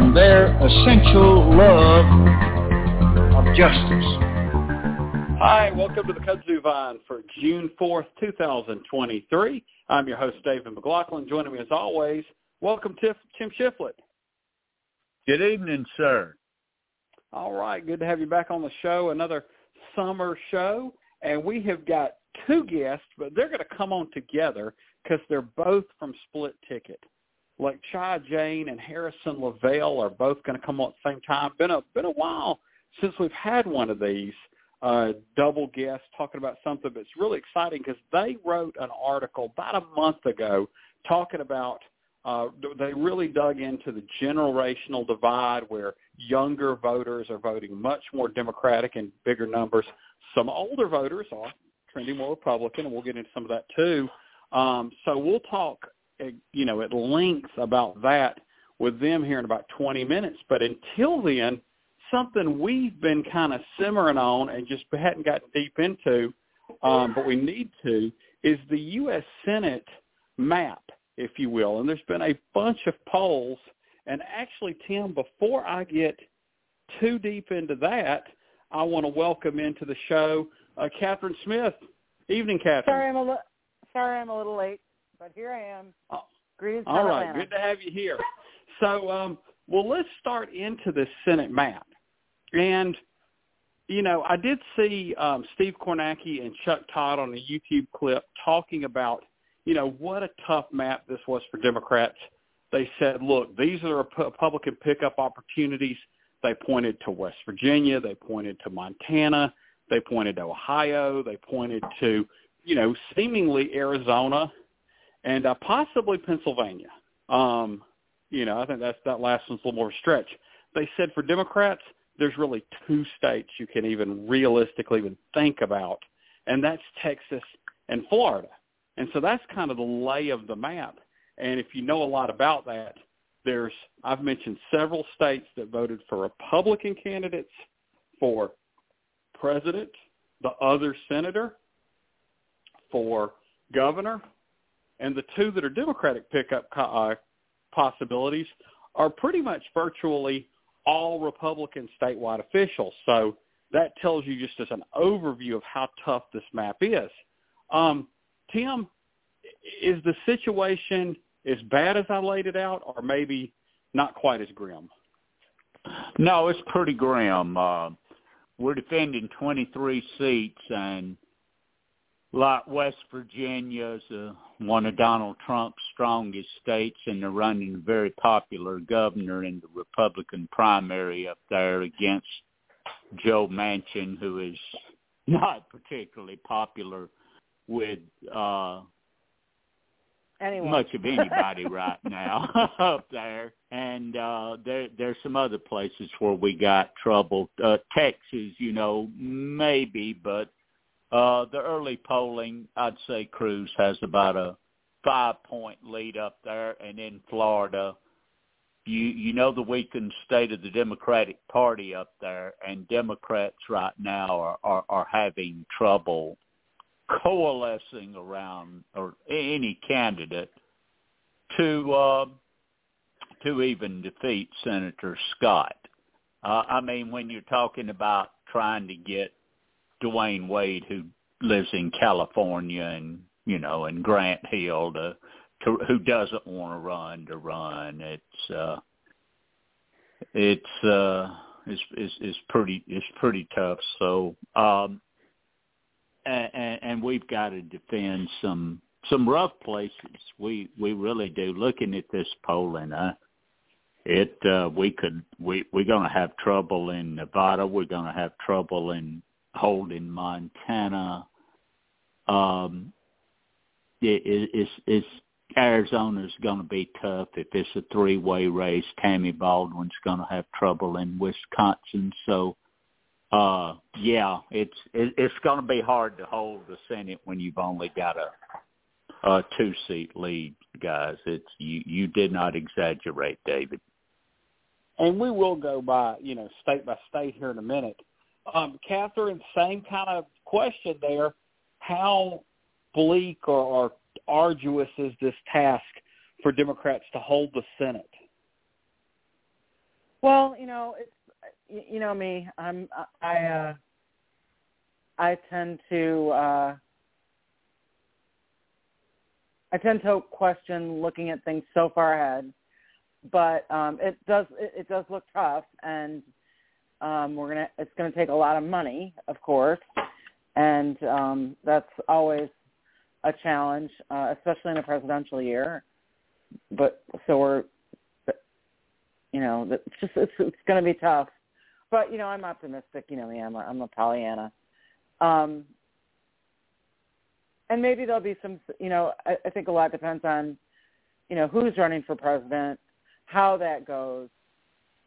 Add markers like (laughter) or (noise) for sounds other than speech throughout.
and their essential love of justice. Hi, welcome to the Kudzu Vine for June 4th, 2023. I'm your host, David McLaughlin. Joining me as always, welcome Tiff, Tim Shiflett. Good evening, sir. All right, good to have you back on the show. Another summer show, and we have got two guests, but they're going to come on together because they're both from Split Ticket. Like Chai Jane and Harrison Lavelle are both going to come on at the same time. Been a been a while since we've had one of these uh, double guests talking about something that's really exciting because they wrote an article about a month ago talking about uh, they really dug into the generational divide where younger voters are voting much more Democratic in bigger numbers. Some older voters are trending more Republican, and we'll get into some of that too. Um, so we'll talk, you know, at length about that with them here in about 20 minutes. But until then, something we've been kind of simmering on and just hadn't gotten deep into, um, but we need to, is the U.S. Senate map, if you will. And there's been a bunch of polls. And actually, Tim, before I get too deep into that, I want to welcome into the show uh, Catherine Smith. Evening, Catherine. Sorry, I'm a li- sorry I'm a little late, but here I am. Oh, Greetings All right, Atlanta. good to have you here. So, um, well, let's start into this Senate map. And, you know, I did see um, Steve Kornacki and Chuck Todd on a YouTube clip talking about, you know, what a tough map this was for Democrats. They said, look, these are Republican pickup opportunities. They pointed to West Virginia. They pointed to Montana. They pointed to Ohio. They pointed to, you know, seemingly Arizona and uh, possibly Pennsylvania. Um, you know, I think that's that last one's a little more stretch. They said for Democrats, there's really two states you can even realistically even think about, and that's Texas and Florida. And so that's kind of the lay of the map. And if you know a lot about that, there's I've mentioned several states that voted for Republican candidates for president, the other senator, for governor, and the two that are Democratic pickup uh, possibilities are pretty much virtually all Republican statewide officials. So that tells you just as an overview of how tough this map is. Um, Tim, is the situation as bad as I laid it out, or maybe not quite as grim? No, it's pretty grim. Uh, we're defending 23 seats, and like West Virginia is uh, one of Donald Trump's strongest states, and they're running a very popular governor in the Republican primary up there against Joe Manchin, who is (laughs) not particularly popular with uh much of anybody (laughs) right now (laughs) up there. And uh there there's some other places where we got trouble. Uh Texas, you know, maybe, but uh the early polling, I'd say Cruz has about a five point lead up there and in Florida you you know the weakened state of the Democratic Party up there and Democrats right now are are, are having trouble coalescing around or any candidate to uh, to even defeat Senator Scott. Uh, I mean, when you're talking about trying to get Dwyane Wade, who lives in California, and you know, and Grant Hill to, to who doesn't want to run to run, it's uh, it's uh, it's, it's it's pretty it's pretty tough. So um, and, and we've got to defend some some rough places. We we really do. Looking at this polling, uh, it uh, we could we we're going to have trouble in Nevada. We're going to have trouble in holding Montana. Um, it, it, it's it's Arizona's going to be tough if it's a three-way race. Tammy Baldwin's going to have trouble in Wisconsin, so uh yeah, it's it, it's going to be hard to hold the Senate when you've only got a a two-seat lead, guys. It's you you did not exaggerate, David. And we will go by you know state by state here in a minute. Um, Catherine, same kind of question there. How bleak or, or arduous is this task for Democrats to hold the Senate? Well, you know, it's you know me. I'm I uh I tend to uh I tend to question looking at things so far ahead, but um it does it, it does look tough and um we're to it's to take a lot of money, of course. And um that's always a challenge, uh, especially in a presidential year. But so we're, you know, it's just it's it's going to be tough. But you know, I'm optimistic. You know me, I'm a, I'm a Pollyanna. Um, and maybe there'll be some. You know, I, I think a lot depends on, you know, who's running for president, how that goes,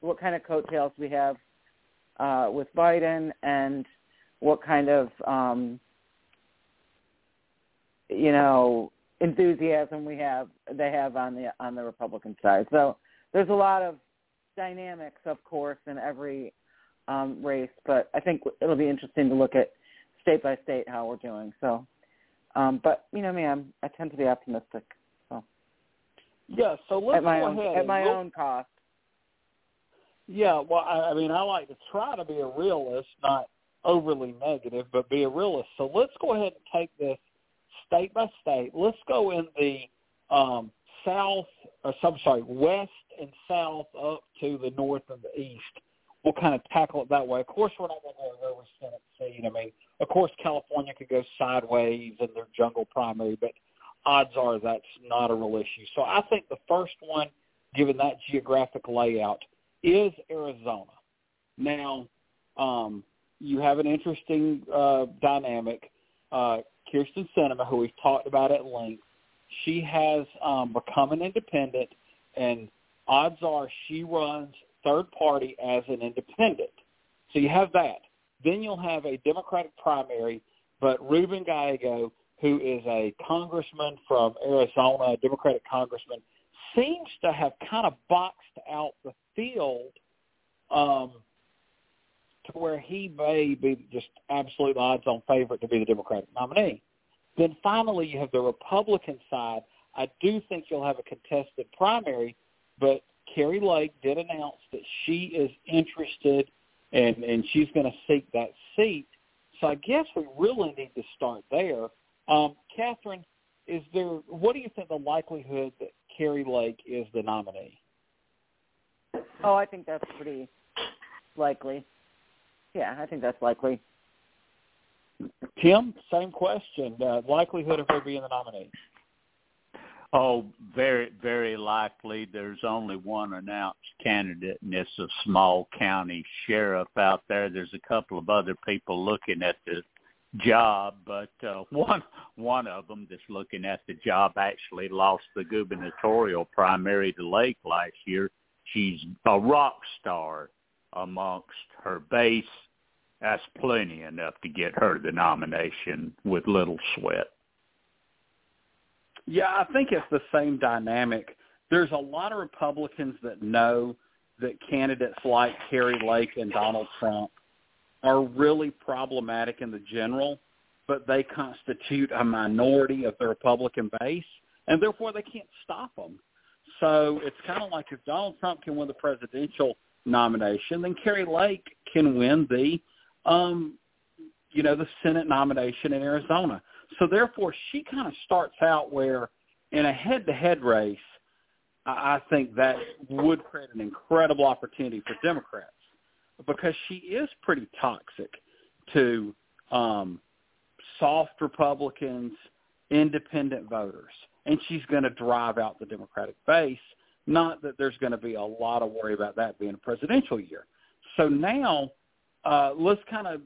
what kind of coattails we have uh, with Biden, and what kind of um, you know enthusiasm we have they have on the on the Republican side. So there's a lot of dynamics, of course, in every um, race, but I think it'll be interesting to look at state by state how we're doing. So, um, but you know me, I'm I tend to be optimistic. So yeah, so let's at my go own ahead at my we'll, own cost. Yeah, well, I, I mean, I like to try to be a realist, not overly negative, but be a realist. So let's go ahead and take this state by state. Let's go in the um, south, or I'm sorry, west and south up to the north and the east. We'll kind of tackle it that way. Of course, we're not going to go over Senate seat. I mean, of course, California could go sideways in their jungle primary, but odds are that's not a real issue. So I think the first one, given that geographic layout, is Arizona. Now, um, you have an interesting uh, dynamic. Uh, Kyrsten Sinema, who we've talked about at length, she has um, become an independent, and odds are she runs third party as an independent. So you have that. Then you'll have a Democratic primary, but Ruben Gallego, who is a congressman from Arizona, a Democratic congressman, seems to have kind of boxed out the field um, to where he may be just absolute odds-on favorite to be the Democratic nominee. Then finally, you have the Republican side. I do think you'll have a contested primary, but Kari Lake did announce that she is interested and, and she's going to seek that seat. So I guess we really need to start there. Um, Catherine, is there? What do you think the likelihood that Kari Lake is the nominee? Oh, I think that's pretty likely. Yeah, I think that's likely. Tim, same question. Uh, likelihood of her being the nominee? Oh, very, very likely. There's only one announced candidate, and it's a small county sheriff out there. There's a couple of other people looking at the job, but uh, (laughs) one one of them that's looking at the job actually lost the gubernatorial primary to Lake last year. She's a rock star amongst her base that's plenty enough to get her the nomination with little sweat. Yeah, I think it's the same dynamic. There's a lot of Republicans that know that candidates like Kari Lake and Donald Trump are really problematic in the general, but they constitute a minority of the Republican base, and therefore they can't stop them. So it's kind of like if Donald Trump can win the presidential nomination, then Kari Lake can win the um, you know, the Senate nomination in Arizona. So therefore, she kind of starts out where, in a head-to-head race, I think that would create an incredible opportunity for Democrats because she is pretty toxic to um, soft Republicans, independent voters, and she's going to drive out the Democratic base. Not that there's going to be a lot of worry about that being a presidential year. So now uh, let's kind of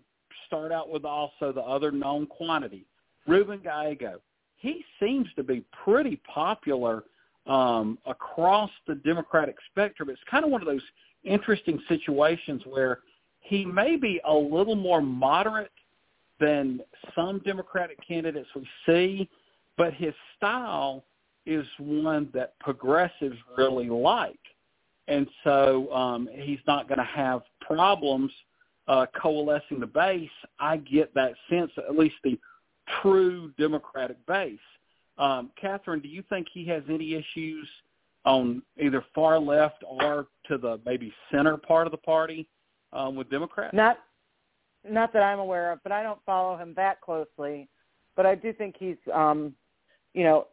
start out with also the other known quantity. Ruben Gallego. he seems to be pretty popular um, across the Democratic spectrum. It's kind of one of those interesting situations where he may be a little more moderate than some Democratic candidates we see, but his style is one that progressives really like. And so um, he's not going to have problems uh, coalescing the base. I get that sense, at least the true Democratic base. Um, Catherine, do you think he has any issues on either far left or to the maybe center part of the party um, with Democrats? Not, not that I'm aware of, but I don't follow him that closely. But I do think he's, um, you know,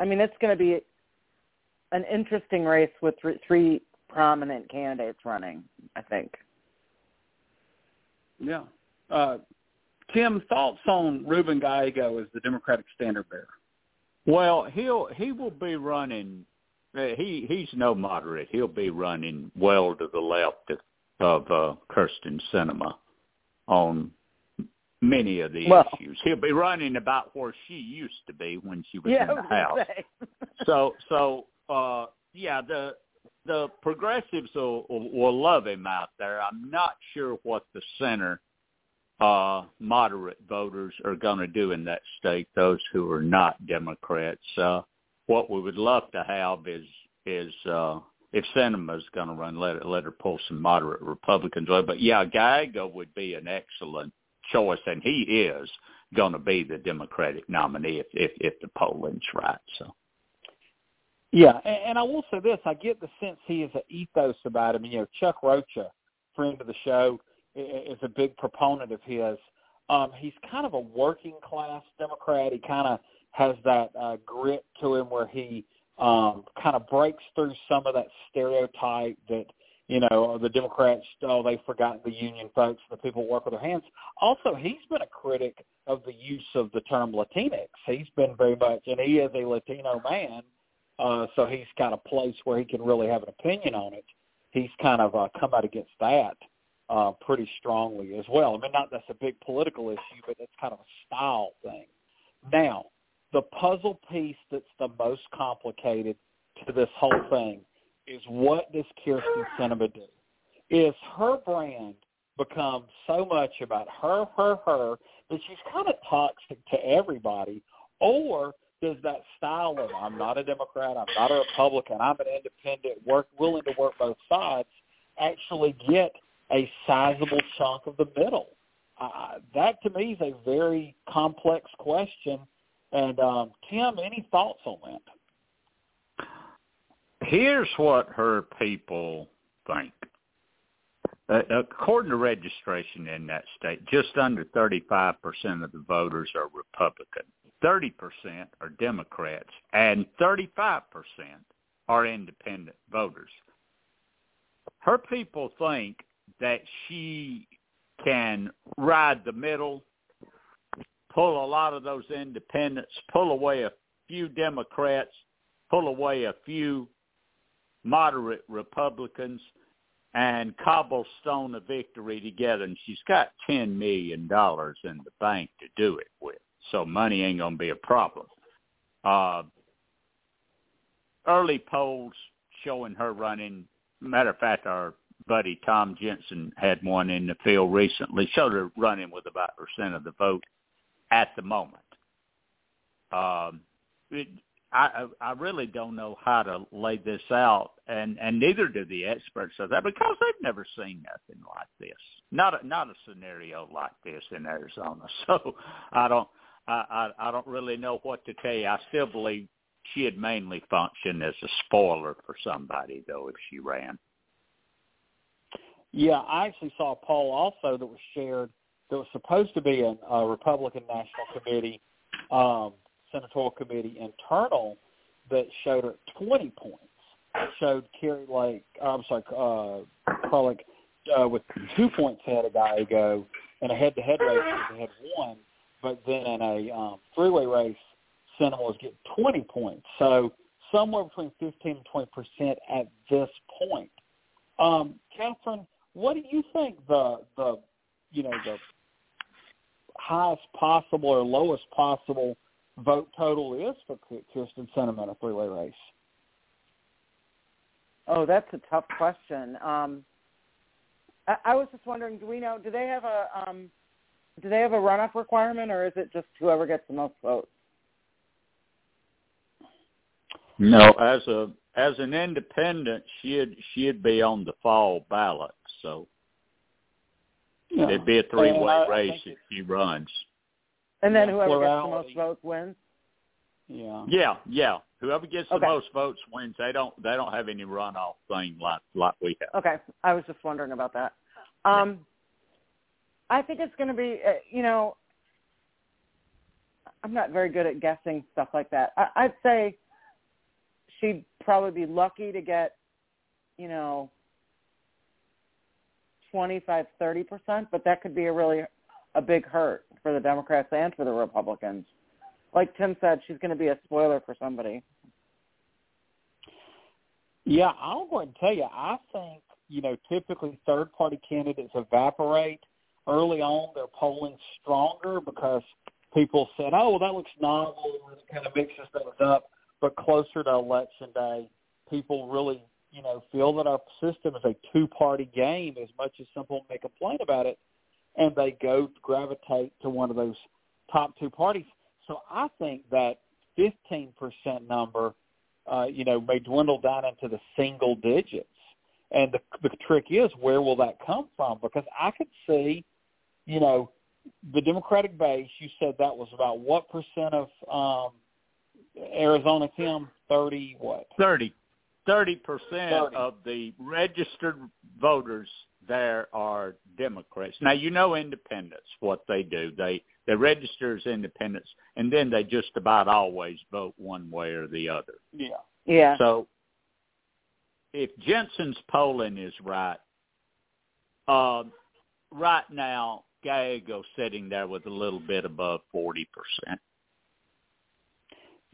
I mean, it's going to be an interesting race with th- three prominent candidates running. I think. Yeah. Uh, Tim, thoughts on Ruben Gallego as the Democratic standard bearer? Well, he'll he will be running. Uh, he he's no moderate. He'll be running well to the left of, of uh, Kyrsten Sinema on many of the well, issues. He'll be running about where she used to be when she was yeah, in the House. so so uh yeah, the the progressives will will love him out there. I'm not sure what the center uh moderate voters are going to do in that state those who are not democrats. Uh what we would love to have is is uh if Sinema's going to run let let her pull some moderate republicans but yeah Gallego would be an excellent choice and he is going to be the democratic nominee if if, if the polling's right so. Yeah and, and i will say this i get the sense he has an ethos about him. You know chuck rocha friend of the show is a big proponent of his. Um, he's kind of a working class Democrat. He kind of has that uh, grit to him where he um, kind of breaks through some of that stereotype that you know the Democrats oh they've forgotten the union folks, the people who work with their hands. Also, he's been a critic of the use of the term Latinx. He's been very much, and he is a Latino man, uh, so he's kind of place where he can really have an opinion on it. He's kind of uh, come out against that uh, pretty strongly as well. I mean, not that's a big political issue, but it's kind of a style thing. Now, the puzzle piece that's the most complicated to this whole thing is what does Kyrsten Sinema do? Is her brand become so much about her, her, her that she's kind of toxic to everybody, or does that style of I'm not a Democrat, I'm not a Republican, I'm an independent, work willing to work both sides, actually get a sizable chunk of the middle? Uh, that to me is a very complex question. And um, Tim, any thoughts on that? Here's what her people think. Uh, according to registration in that state, just under 35% of the voters are Republican, 30% are Democrats, and 35% are independent voters. Her people think that she can ride the middle, pull a lot of those independents, pull away a few Democrats, pull away a few moderate Republicans, and cobblestone a victory together. And she's got $10 million in the bank to do it with. So money ain't going to be a problem. Uh, early polls showing her running. Matter of fact, our buddy Tom Jensen had one in the field recently, showed her running with about percent of the vote at the moment. Um, it, I I really don't know how to lay this out, and and neither do the experts of that because they've never seen nothing like this. Not a, not a scenario like this in Arizona. (laughs) So I don't I, I I don't really know what to tell you. I still believe she'd mainly function as a spoiler for somebody though if she ran. Yeah, I actually saw a poll also that was shared that was supposed to be a, a Republican National Committee, um, Senatorial Committee internal that showed her 20 points. Showed Kari Lake, uh, I'm sorry, uh, Kari Lake uh, with two points ahead of Gallego in a head-to-head race they had one, but then in a um, three-way race, Sinema was getting 20 points. So somewhere between 15 and 20 percent at this point. Um, Catherine, what do you think the the you know the highest possible or lowest possible vote total is for Kyrsten Sinema in a three-way race? Oh, that's a tough question. Um, I, I was just wondering, do we know? Do they have a um, do they have a runoff requirement, or is it just whoever gets the most votes? No, as a as an independent, she'd she'd be on the fall ballot, so yeah. it'd be a three way race if she runs. And then whoever gets the most votes wins. Yeah. Yeah, yeah. Whoever gets okay. the most votes wins. They don't they don't have any runoff thing like like we have. Okay, I was just wondering about that. Um, I think it's going to be, uh, you know, I'm not very good at guessing stuff like that. I, I'd say she'd probably be lucky to get, you know, twenty-five, thirty percent, but that could be a really a big hurt for the Democrats and for the Republicans. Like Tim said, she's going to be a spoiler for somebody. Yeah, I'll go ahead and tell you. I think you know typically third-party candidates evaporate early on. They're polling stronger because people said, "Oh, well, that looks novel," and it kind of mixes things up. But closer to election day, people really you know feel that our system is a two-party game as much as some people may complain about it and they go gravitate to one of those top two parties. So I think that 15% number, uh, you know, may dwindle down into the single digits. And the, the trick is, where will that come from? Because I could see, you know, the Democratic base. You said that was about what percent of um, Arizona, Tim? Thirty what? Thirty. Thirty percent of the registered voters there are Democrats. Now you know independents what they do. They they register as independents and then they just about always vote one way or the other. Yeah. Yeah. So if Jensen's polling is right, um, right now Gallego's sitting there with a little bit above forty percent.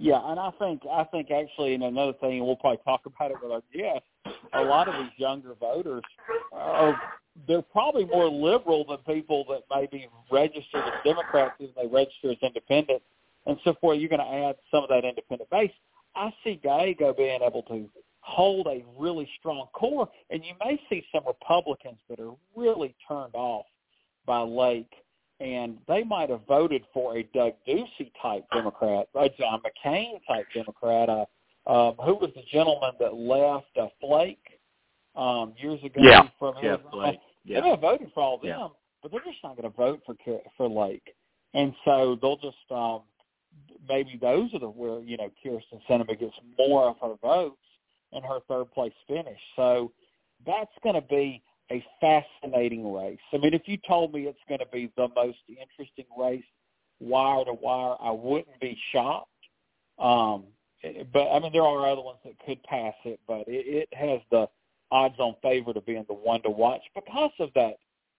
Yeah, and I think I think actually, and another thing, we'll probably talk about it with our guests. A lot of these younger voters are they're probably more liberal than people that maybe registered as Democrats than they register as independent, and so forth. You're going to add some of that independent base. I see Gallego being able to hold a really strong core, and you may see some Republicans that are really turned off by Lake and they might have voted for a Doug Ducey type Democrat, a John McCain type Democrat. Uh, um, who was the gentleman that left uh, Flake um, years ago yeah. from yeah, Arizona? Flake. Yeah. They may have voted for all them, yeah. but they're just not going to vote for for Lake, and so they'll just um, maybe those are the where you know Kyrsten Sinema gets more of her votes in her third place finish. So that's going to be a fascinating race. I mean, if you told me it's going to be the most interesting race, wire to wire, I wouldn't be shocked. Um, but I mean, there are other ones that could pass it, but it, it has the odds-on favorite of being the one to watch because of that,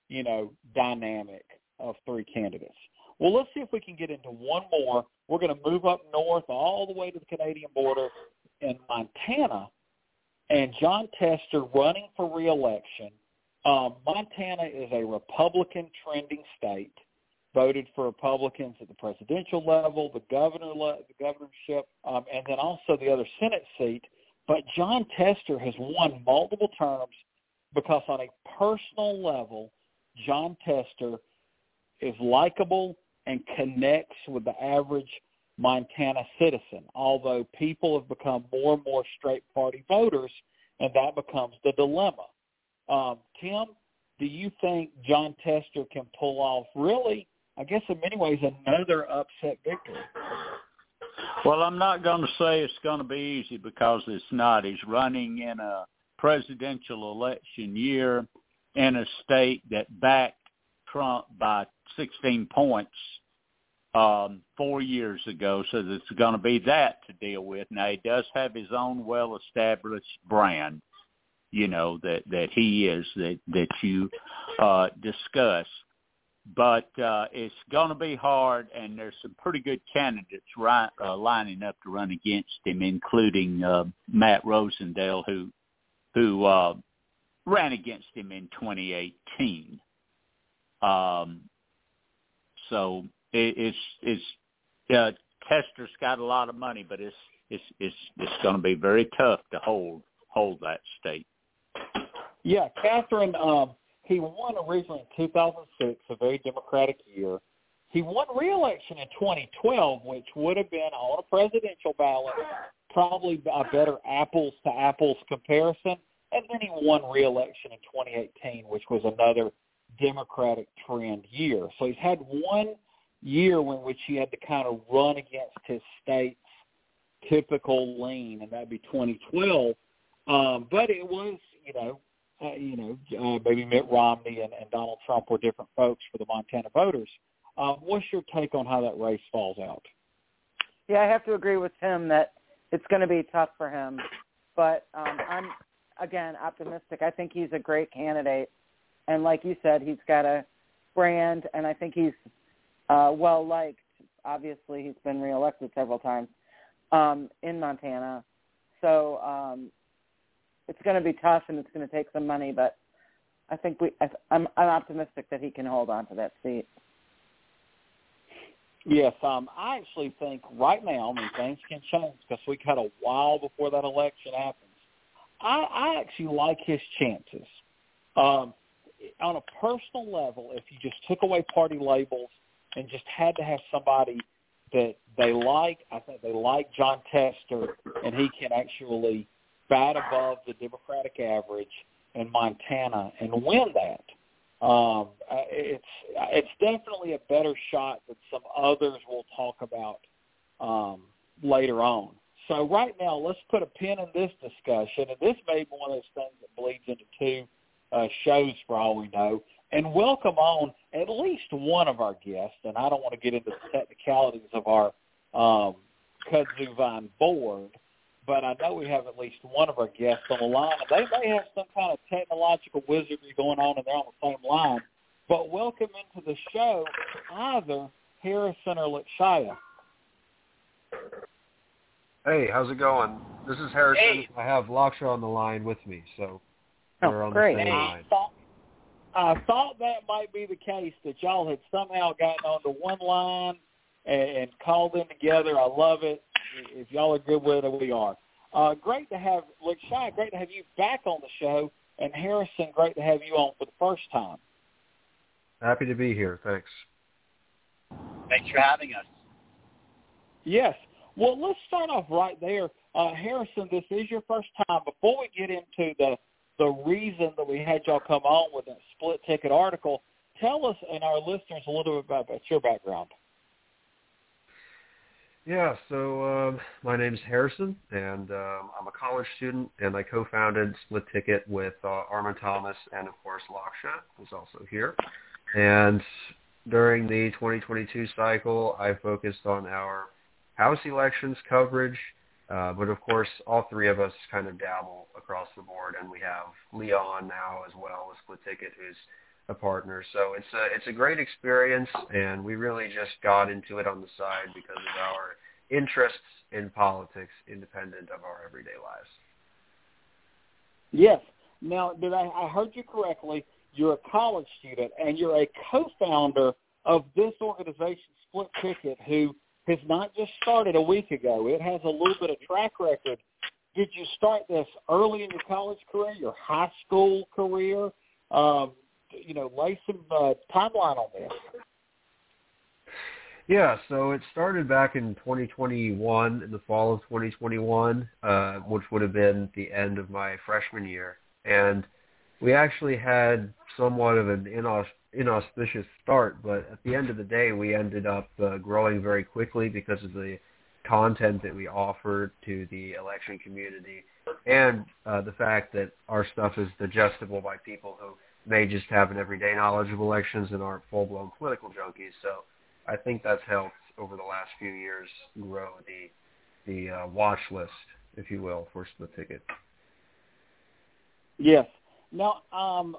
you know, dynamic of three candidates. Well, let's see if we can get into one more. We're going to move up north all the way to the Canadian border in Montana, and Jon Tester running for reelection – um, Montana is a Republican trending state. Voted for Republicans at the presidential level, the governor, le- the governorship, um, and then also the other Senate seat. But Jon Tester has won multiple terms because on a personal level, Jon Tester is likable and connects with the average Montana citizen, although people have become more and more straight party voters, and that becomes the dilemma. Um, Tim, do you think Jon Tester can pull off really, I guess in many ways, another upset victory? Well, I'm not going to say it's going to be easy because it's not. He's running in a presidential election year in a state that backed Trump by 16 points um, four years ago, so there's going to be that to deal with. Now, he does have his own well-established brand you know that that he is that that you uh discuss but uh it's going to be hard and there's some pretty good candidates right uh, lining up to run against him including uh Matt Rosendale who who uh ran against him in 2018 um so it, it's it's uh Tester's got a lot of money, but it's it's it's it's going to be very tough to hold hold that state. Yeah, Catherine. Um, he won originally in 2006, a very Democratic year. He won re-election in 2012, which would have been on a presidential ballot, probably a better apples to apples comparison. And then he won re-election in 2018, which was another Democratic trend year. So he's had one year in which he had to kind of run against his state's typical lean, and that'd be 2012. Um, but it was, you know, uh, you know, uh, maybe Mitt Romney and, and Donald Trump were different folks for the Montana voters. Uh, what's your take on how that race falls out? Yeah, I have to agree with Tim that it's going to be tough for him, but um, I'm again optimistic. I think he's a great candidate, and like you said, he's got a brand, and I think he's uh, well liked. Obviously, he's been reelected several times um, in Montana, so um, it's going to be tough, and it's going to take some money. But I think we, I, I'm, I'm optimistic that he can hold on to that seat. Yes, um, I actually think right now, I mean, things can change because we got a while before that election happens. I, I actually like his chances. Um, on a personal level, if you just took away party labels and just had to have somebody that they like, I think they like Jon Tester, and he can actually bat above the Democratic average in Montana and win that. Um, it's it's definitely a better shot than some others we'll talk about um, later on. So right now, let's put a pin in this discussion, and this may be one of those things that bleeds into two uh, shows for all we know. And welcome on at least one of our guests, and I don't want to get into the technicalities of our um, kudzu vine board, but I know we have at least one of our guests on the line, and they may have some kind of technological wizardry going on, and they're on the same line. But welcome into the show, either Harrison or Lakshya. Hey, how's it going? This is Harrison. Hey. I have Lakshya on the line with me, so Oh, we're on great. the same I line. thought, I thought that might be the case that y'all had somehow gotten onto one line and, and called in together. I love it. If y'all are good with it, we are. Uh, great to have look shy. Great to have you back on the show, and Harrison. Great to have you on for the first time. Happy to be here. Thanks. Thanks for having us. Yes. Well, let's start off right there. Uh, Harrison, this is your first time. Before we get into the the reason that we had y'all come on with that split ticket article, tell us and our listeners a little bit about, about your background. Yeah, so um, my is Harrison, and um, I'm a college student, and I co-founded Split Ticket with uh, Armin Thomas, and of course Lakshya, who's also here. And during the 2022 cycle, I focused on our House elections coverage, uh, but of course, all three of us kind of dabble across the board, and we have Leon now as well as Split Ticket, who's a partner. So it's a it's a great experience, and we really just got into it on the side because of our interests in politics, independent of our everyday lives. Yes. Now, did I, I heard you correctly? You're a college student, and you're a co-founder of this organization, Split Ticket, who has not just started a week ago. It has a little bit of track record. Did you start this early in your college career, your high school career? Um, you know, lay some uh, timeline on this. Yeah, so it started back in 2021, in the fall of 2021, uh, which would have been the end of my freshman year. And we actually had somewhat of an inaus- inauspicious start, but at the end of the day, we ended up uh, growing very quickly because of the content that we offered to the election community and uh, the fact that our stuff is digestible by people who may just have an everyday knowledge of elections and aren't full-blown political junkies. So I think that's helped over the last few years grow the the uh, watch list, if you will, for Split Ticket. Yes. Now, um,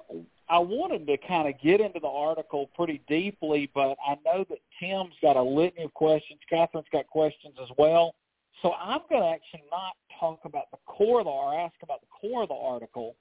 I wanted to kind of get into the article pretty deeply, but I know that Tim's got a litany of questions. Catherine's got questions as well. So I'm going to actually not talk about the core of the or ask about the core of the article,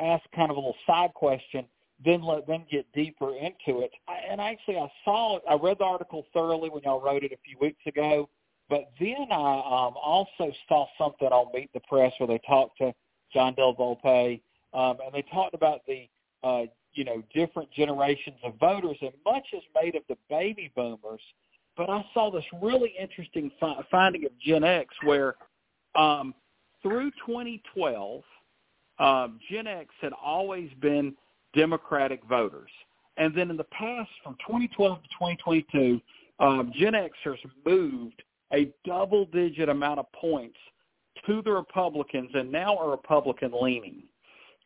ask kind of a little side question, then let them get deeper into it. I, and actually, I saw, I read the article thoroughly when y'all wrote it a few weeks ago, But then I um, also saw something on Meet the Press where they talked to John Del Volpe, um, and they talked about the uh, you know different generations of voters, and much is made of the baby boomers. But I saw this really interesting fi- finding of Gen X where um, through 2012, um, Gen X had always been Democratic voters. And then in the past, from 2012 to 2022, um, Gen Xers moved a double-digit amount of points to the Republicans and now are Republican-leaning.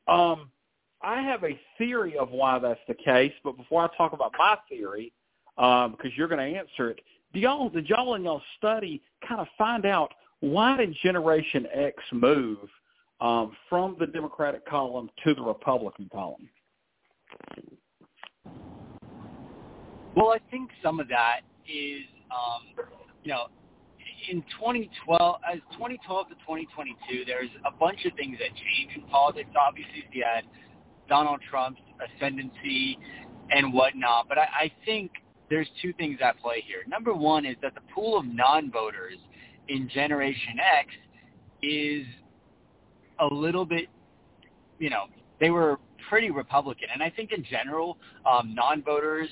Um, I have a theory of why that's the case, but before I talk about my theory, um, because you're going to answer it, do y'all, did y'all in y'all study kind of find out why did Generation X move um, from the Democratic column to the Republican column? Well, I think some of that is, um, you know, in 2012, as 2012 to 2022, there's a bunch of things that change in politics. Obviously, you had Donald Trump's ascendancy and whatnot, but I, I think there's two things at play here. Number one is that the pool of non-voters in Generation X is a little bit, you know, they were pretty Republican, and I think in general, um, non-voters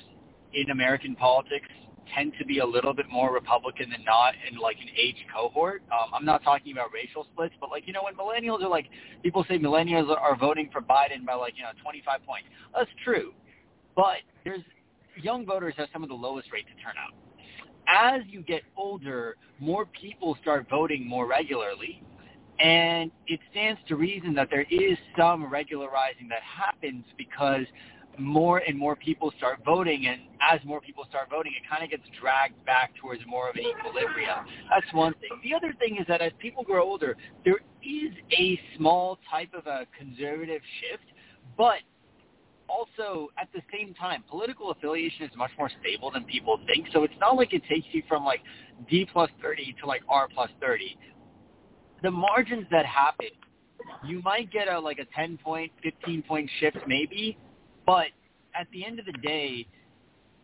in American politics tend to be a little bit more Republican than not in like an age cohort. Um, I'm not talking about racial splits, but like you know when millennials are like people say millennials are voting for Biden by like you know 25 points. That's true, but there's young voters have some of the lowest rates of turnout. As you get older, more people start voting more regularly, and it stands to reason that there is some regularizing that happens because more and more people start voting, and as more people start voting, it kind of gets dragged back towards more of an equilibrium. That's one thing. The other thing is that as people grow older, there is a small type of a conservative shift, but also at the same time, political affiliation is much more stable than people think. So it's not like it takes you from like D plus 30 to like R plus 30. The margins that happen, you might get a like a 10 point, 15 point shift maybe, but at the end of the day,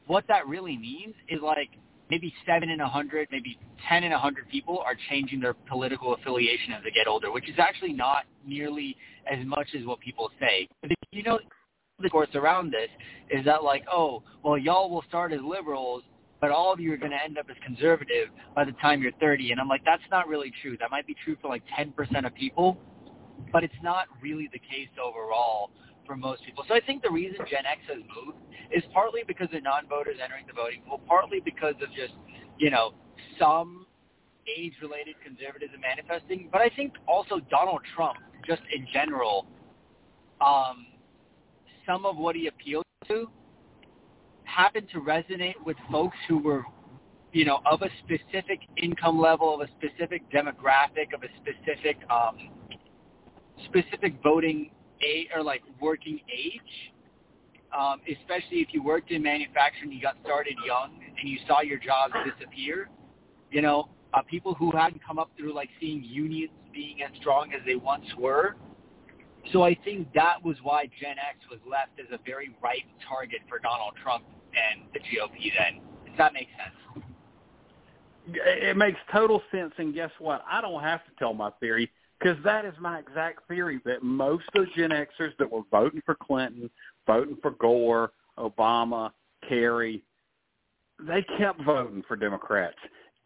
what that really means is like maybe seven in a hundred, maybe ten in a hundred people are changing their political affiliation as they get older, which is actually not nearly as much as what people say. You know the course around this is that like, oh, well, y'all will start as liberals, but all of you are going to end up as conservative by the time you're 30. And I'm like, that's not really true. That might be true for like 10% of people, but it's not really the case overall for most people. So I think the reason Gen X has moved is partly because of non-voters entering the voting pool, partly because of just, you know, some age-related conservatism manifesting. But I think also Donald Trump, just in general, um, some of what he appealed to happened to resonate with folks who were, you know, of a specific income level, of a specific demographic, of a specific um, specific voting age or like working age, um, especially if you worked in manufacturing, you got started young, and you saw your jobs disappear. You know, uh, people who hadn't come up through like seeing unions being as strong as they once were. So I think that was why Gen X was left as a very ripe target for Donald Trump and the GOP then. Does that make sense? It makes total sense, and guess what? I don't have to tell my theory because that is my exact theory that most of the Gen Xers that were voting for Clinton, voting for Gore, Obama, Kerry, they kept voting for Democrats.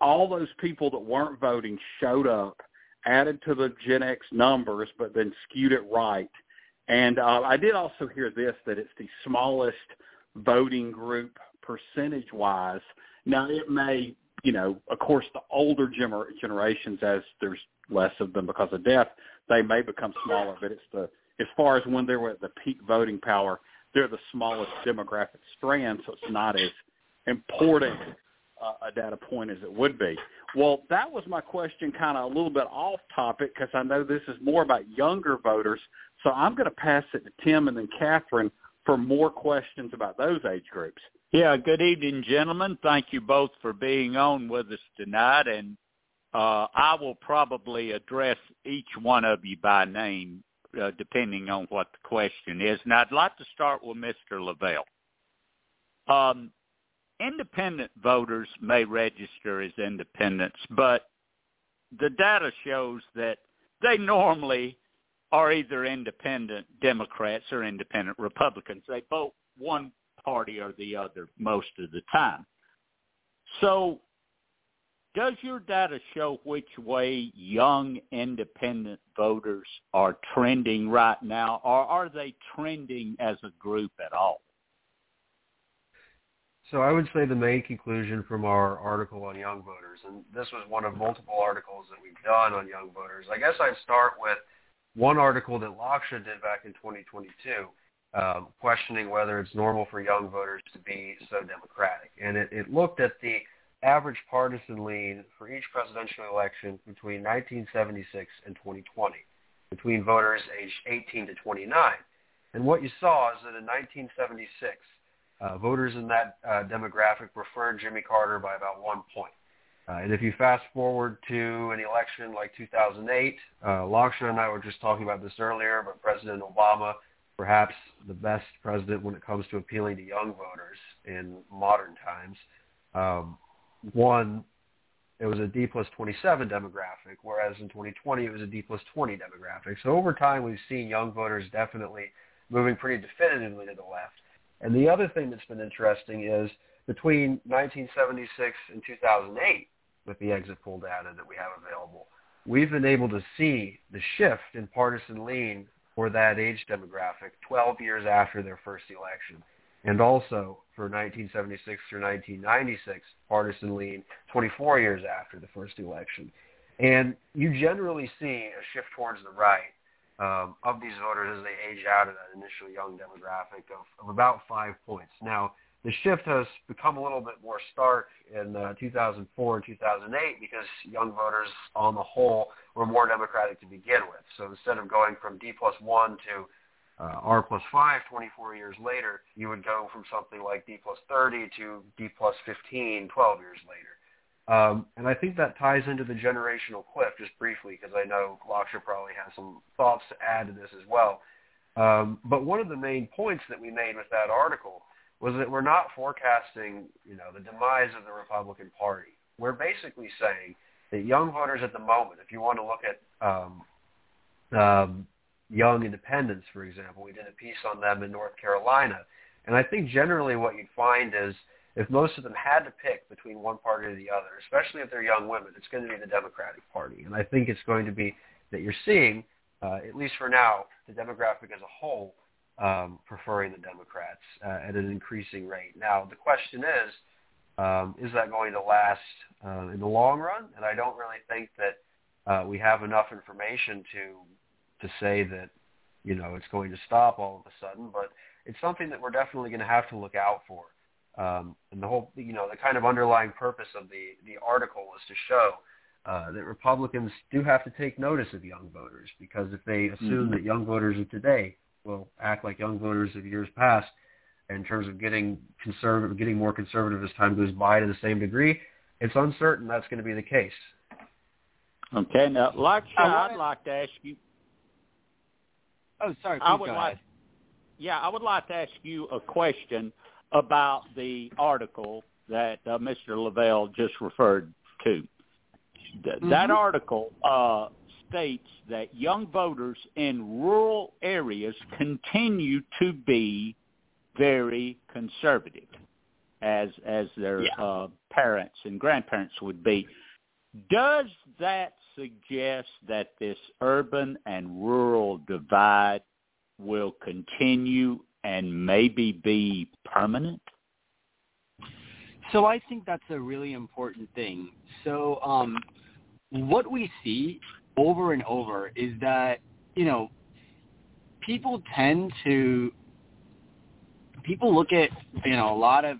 All those people that weren't voting showed up, added to the Gen X numbers, but then skewed it right. And uh, I did also hear this that it's the smallest voting group percentage-wise. Now it may, you know, of course, the older gener- generations, as there's less of them because of death, they may become smaller. But it's the as far as when they were at the peak voting power, they're the smallest demographic strand, so it's not as important uh, a data point as it would be. Well, that was my question, kind of a little bit off topic because I know this is more about younger voters. So I'm going to pass it to Tim and then Catherine for more questions about those age groups. Yeah, good evening, gentlemen. Thank you both for being on with us tonight. And uh, I will probably address each one of you by name, uh, depending on what the question is. And I'd like to start with Mr. Lavelle. Um, independent voters may register as independents, but the data shows that they normally are either independent Democrats or independent Republicans. They vote one party or the other most of the time. So does your data show which way young independent voters are trending right now, or are they trending as a group at all? So I would say the main conclusion from our article on young voters, and this was one of multiple articles that we've done on young voters. I guess I'd start with one article that Lakshya did back in 2022, um, questioning whether it's normal for young voters to be so democratic. And it, it looked at the average partisan lean for each presidential election between 1976 and 2020, between voters aged 18 to 29. And what you saw is that in 1976, uh, voters in that uh, demographic preferred Jimmy Carter by about one point. Uh, and if you fast forward to an election like 2008, uh, Lakshya and I were just talking about this earlier, but President Obama, perhaps the best president when it comes to appealing to young voters in modern times, um, won. It was a D plus 27 demographic, whereas in 2020 it was a D plus 20 demographic. So over time we've seen young voters definitely moving pretty definitively to the left. And the other thing that's been interesting is between 1976 and 2008, with the exit poll data that we have available, we've been able to see the shift in partisan lean for that age demographic 12 years after their first election. And also for 1976 through 1996, partisan lean 24 years after the first election. And you generally see a shift towards the right um, of these voters as they age out of that initial young demographic of, of about five points. Now, the shift has become a little bit more stark in uh, 2004 and 2008 because young voters on the whole were more democratic to begin with. So instead of going from D plus 1 to uh, R plus 5 24 years later, you would go from something like D plus 30 to D plus 15 12 years later. Um, and I think that ties into the generational cliff just briefly because I know Lakshya probably has some thoughts to add to this as well. Um, but one of the main points that we made with that article was that we're not forecasting, you know, the demise of the Republican Party. We're basically saying that young voters at the moment, if you want to look at um, um, young independents, for example, we did a piece on them in North Carolina, and I think generally what you'd find is if most of them had to pick between one party or the other, especially if they're young women, it's going to be the Democratic Party. And I think it's going to be that you're seeing, uh, at least for now, the demographic as a whole um, preferring the Democrats uh, at an increasing rate. Now, the question is, um, is that going to last uh, in the long run? And I don't really think that uh, we have enough information to to say that you know it's going to stop all of a sudden. But it's something that we're definitely going to have to look out for. Um, and the whole, you know, the kind of underlying purpose of the, the article was to show uh, that Republicans do have to take notice of young voters because if they assume mm-hmm. that young voters of today will act like young voters of years past in terms of getting conservative, getting more conservative as time goes by to the same degree, it's uncertain that's going to be the case. Okay, now, like I'd like to ask you. Oh, sorry. I would like. Ahead. Yeah, I would like to ask you a question about the article that uh, Mr. Lavelle just referred to. Th- mm-hmm. That article uh, states that young voters in rural areas continue to be very conservative, as as their yeah. uh, parents and grandparents would be. Does that suggest that this urban and rural divide will continue and maybe be permanent? So I think that's a really important thing. So um, what we see over and over is that, you know, people tend to, people look at, you know, a lot of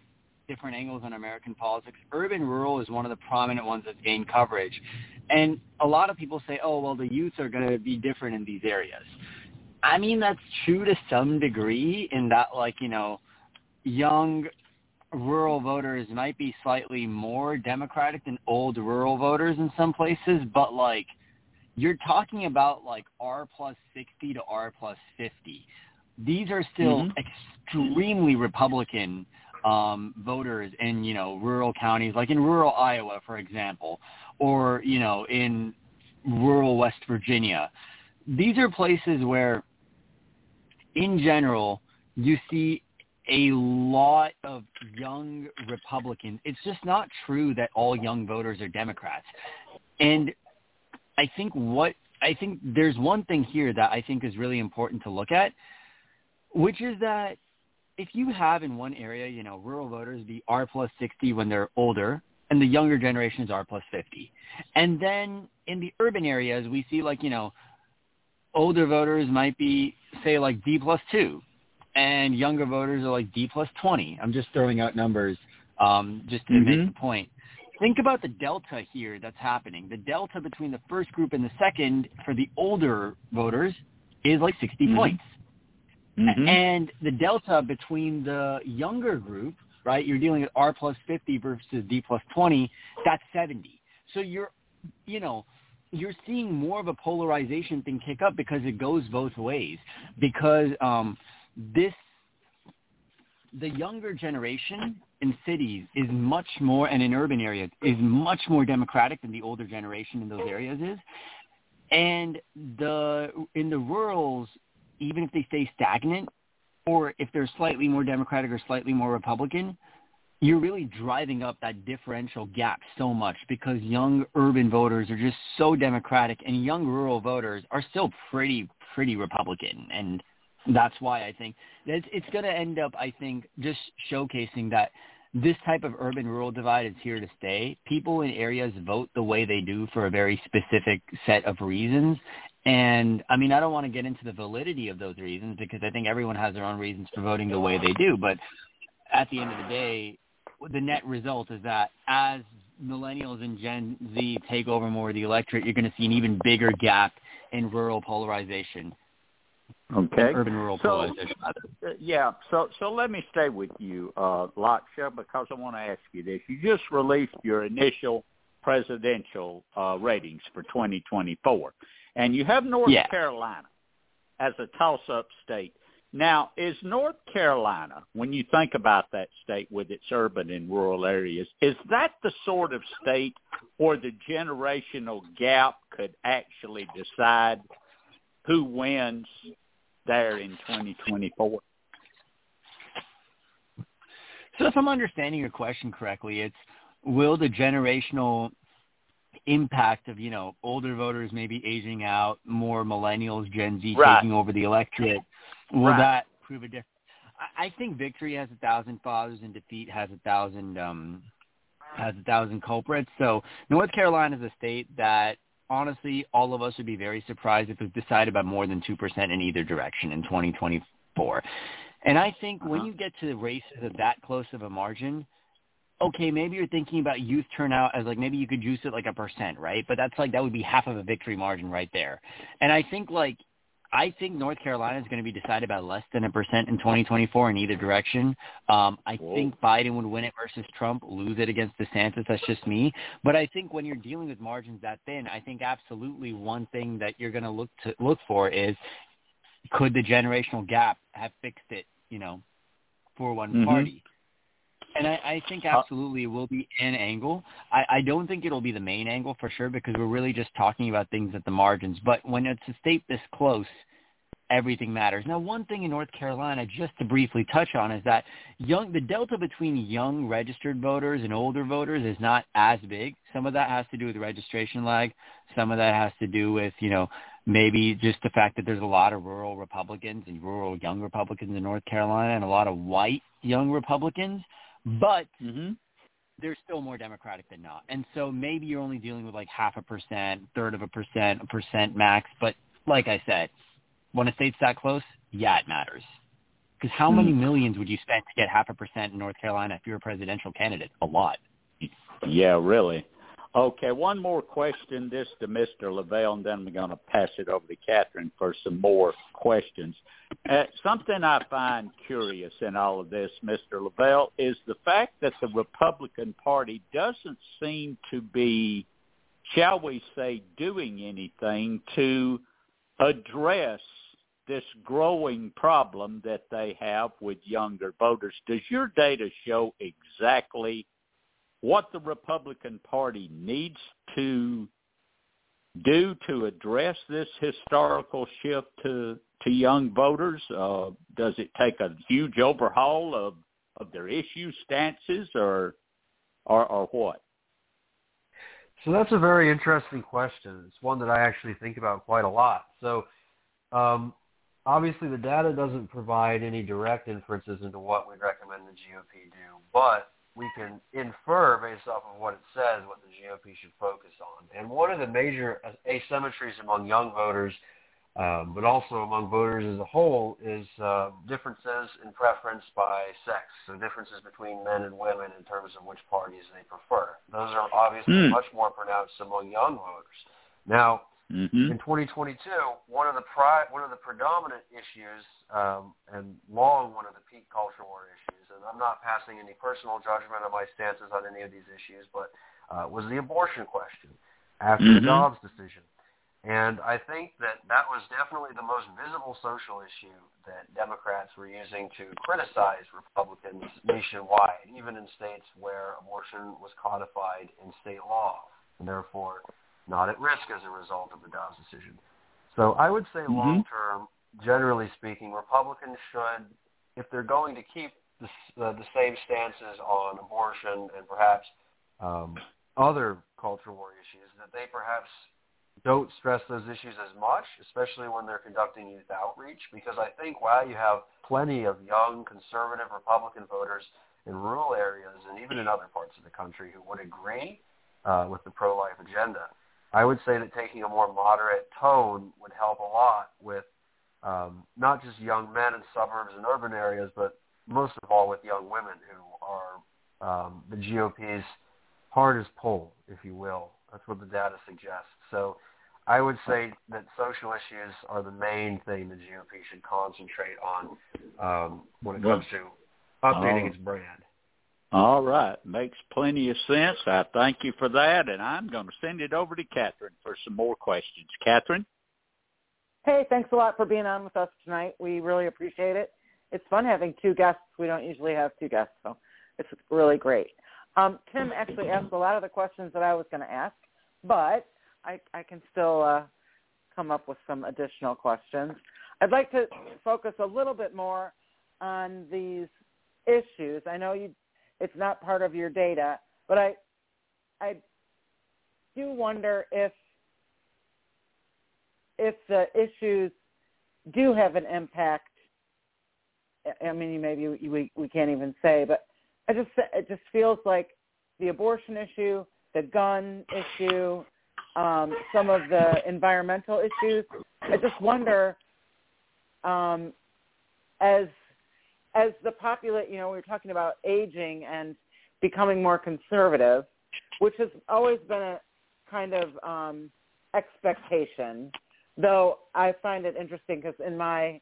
different angles on American politics. Urban rural is one of the prominent ones that's gained coverage. And a lot of people say, oh, well, the youths are going to be different in these areas. I mean, that's true to some degree in that, like, you know, young rural voters might be slightly more democratic than old rural voters in some places, but like you're talking about like R plus 60 to R plus 50. These are still mm-hmm. extremely Republican um, voters in you know rural counties, like in rural Iowa, for example, or you know in rural West Virginia. These are places where, in general, you see a lot of young Republicans. It's just not true that all young voters are Democrats. And I think what I think there's one thing here that I think is really important to look at, which is that if you have in one area, you know, rural voters be R plus 60 when they're older, and the younger generation is R plus 50. And then in the urban areas, we see like, you know, older voters might be, say, like D plus 2, and younger voters are like D plus 20. I'm just throwing out numbers um, just to mm-hmm. make the point. Think about the delta here that's happening. The delta between the first group and the second for the older voters is like 60 mm-hmm. points. Mm-hmm. And the delta between the younger group, right, you're dealing with R plus 50 versus D plus 20, that's 70. So you're, you know, you're seeing more of a polarization thing kick up because it goes both ways. Because um, this, the younger generation in cities is much more, and in urban areas, is much more democratic than the older generation in those areas is. And the in the rurals, even if they stay stagnant, or if they're slightly more Democratic or slightly more Republican, you're really driving up that differential gap so much because young urban voters are just so Democratic and young rural voters are still pretty, pretty Republican. And that's why I think it's, it's going to end up, I think, just showcasing that this type of urban-rural divide is here to stay. People in areas vote the way they do for a very specific set of reasons. And I mean, I don't want to get into the validity of those reasons because I think everyone has their own reasons for voting the way they do. But at the end of the day, the net result is that as millennials and Gen Z take over more of the electorate, you're going to see an even bigger gap in rural polarization. Okay. Urban rural so, polarization. Uh, yeah. So so let me stay with you, uh, Lakshya, because I want to ask you this. You just released your initial presidential uh, ratings for 2024, and you have North yeah. Carolina as a toss-up state. Now, is North Carolina, when you think about that state with its urban and rural areas, is that the sort of state where the generational gap could actually decide who wins there in 2024? So if I'm understanding your question correctly, it's will the generational impact of, you know, older voters maybe aging out, more millennials, Gen Z right. taking over the electorate Will right. that prove a difference? I think victory has a thousand fathers and defeat has a thousand um, has a thousand culprits. So North Carolina is a state that honestly all of us would be very surprised if it was decided by more than two percent in either direction in 2024. And I think uh-huh. when you get to the races of that close of a margin, okay, maybe you're thinking about youth turnout as like maybe you could juice it like a percent, right? But that's like that would be half of a victory margin right there. And I think like I think North Carolina is going to be decided by less than a percent in 2024 in either direction. Um, I Whoa. think Biden would win it versus Trump, lose it against DeSantis. That's just me. But I think when you're dealing with margins that thin, I think absolutely one thing that you're going to look to look for is could the generational gap have fixed it, you know, for one mm-hmm. party? And I, I think uh, absolutely it will be an angle. I, I don't think it'll be the main angle for sure because we're really just talking about things at the margins. But when it's a state this close, everything matters. Now, one thing in North Carolina, just to briefly touch on, is that young the delta between young registered voters and older voters is not as big. Some of that has to do with registration lag. Some of that has to do with you know maybe just the fact that there's a lot of rural Republicans and rural young Republicans in North Carolina and a lot of white young Republicans but mm-hmm. they're still more Democratic than not. And so maybe you're only dealing with like half a percent, third of a percent, a percent max. But like I said, when a state's that close, yeah, it matters. Because how many hmm. millions would you spend to get half a percent in North Carolina if you're a presidential candidate? A lot. Yeah, really. Okay, one more question, this to Mr. Lavelle, and then I'm going to pass it over to Catherine for some more questions. Uh, something I find curious in all of this, Mr. Lavelle, is the fact that the Republican Party doesn't seem to be, shall we say, doing anything to address this growing problem that they have with younger voters. Does your data show exactly what the Republican Party needs to do to address this historical shift to to young voters? Uh, does it take a huge overhaul of of their issue stances, or or, or what? So that's a very interesting question. It's one that I actually think about quite a lot. So um, obviously the data doesn't provide any direct inferences into what we'd recommend the GOP do, but we can infer based off of what it says what the GOP should focus on. And one of the major asymmetries among young voters, um, but also among voters as a whole, is uh, differences in preference by sex. So differences between men and women in terms of which parties they prefer. Those are obviously mm. much more pronounced among young voters. Now, Mm-hmm. In 2022, one of the pri- one of the predominant issues, um, and long one of the peak culture war issues, and I'm not passing any personal judgment on my stances on any of these issues, but uh, was the abortion question after mm-hmm. the Dobbs decision. And I think that that was definitely the most visible social issue that Democrats were using to criticize Republicans nationwide, even in states where abortion was codified in state law. And therefore, not at risk as a result of the Dobbs decision. So I would say mm-hmm. long term, generally speaking, Republicans should, if they're going to keep the, uh, the same stances on abortion and perhaps um, other culture war issues, that they perhaps don't stress those issues as much, especially when they're conducting youth outreach, because I think while you have plenty of young conservative Republican voters in rural areas and even in other parts of the country who would agree uh, with the pro-life agenda, I would say that taking a more moderate tone would help a lot with um, not just young men in suburbs and urban areas, but most of all with young women who are um, the GOP's hardest pull, if you will. That's what the data suggests. So I would say that social issues are the main thing the GOP should concentrate on um, when it comes to updating its brand. All right. Makes plenty of sense. I thank you for that, and I'm going to send it over to Catherine for some more questions. Catherine? Hey, thanks a lot for being on with us tonight. We really appreciate it. It's fun having two guests. We don't usually have two guests, so it's really great. Um, Tim actually asked a lot of the questions that I was going to ask, but I, I can still uh, come up with some additional questions. I'd like to focus a little bit more on these issues. I know you it's not part of your data. But I, I do wonder if if the issues do have an impact. I mean, maybe we we can't even say, but I just it just feels like the abortion issue, the gun issue, um, some of the environmental issues. I just wonder, um, as as the populate, you know, we were talking about aging and becoming more conservative, which has always been a kind of um, expectation. Though I find it interesting because in my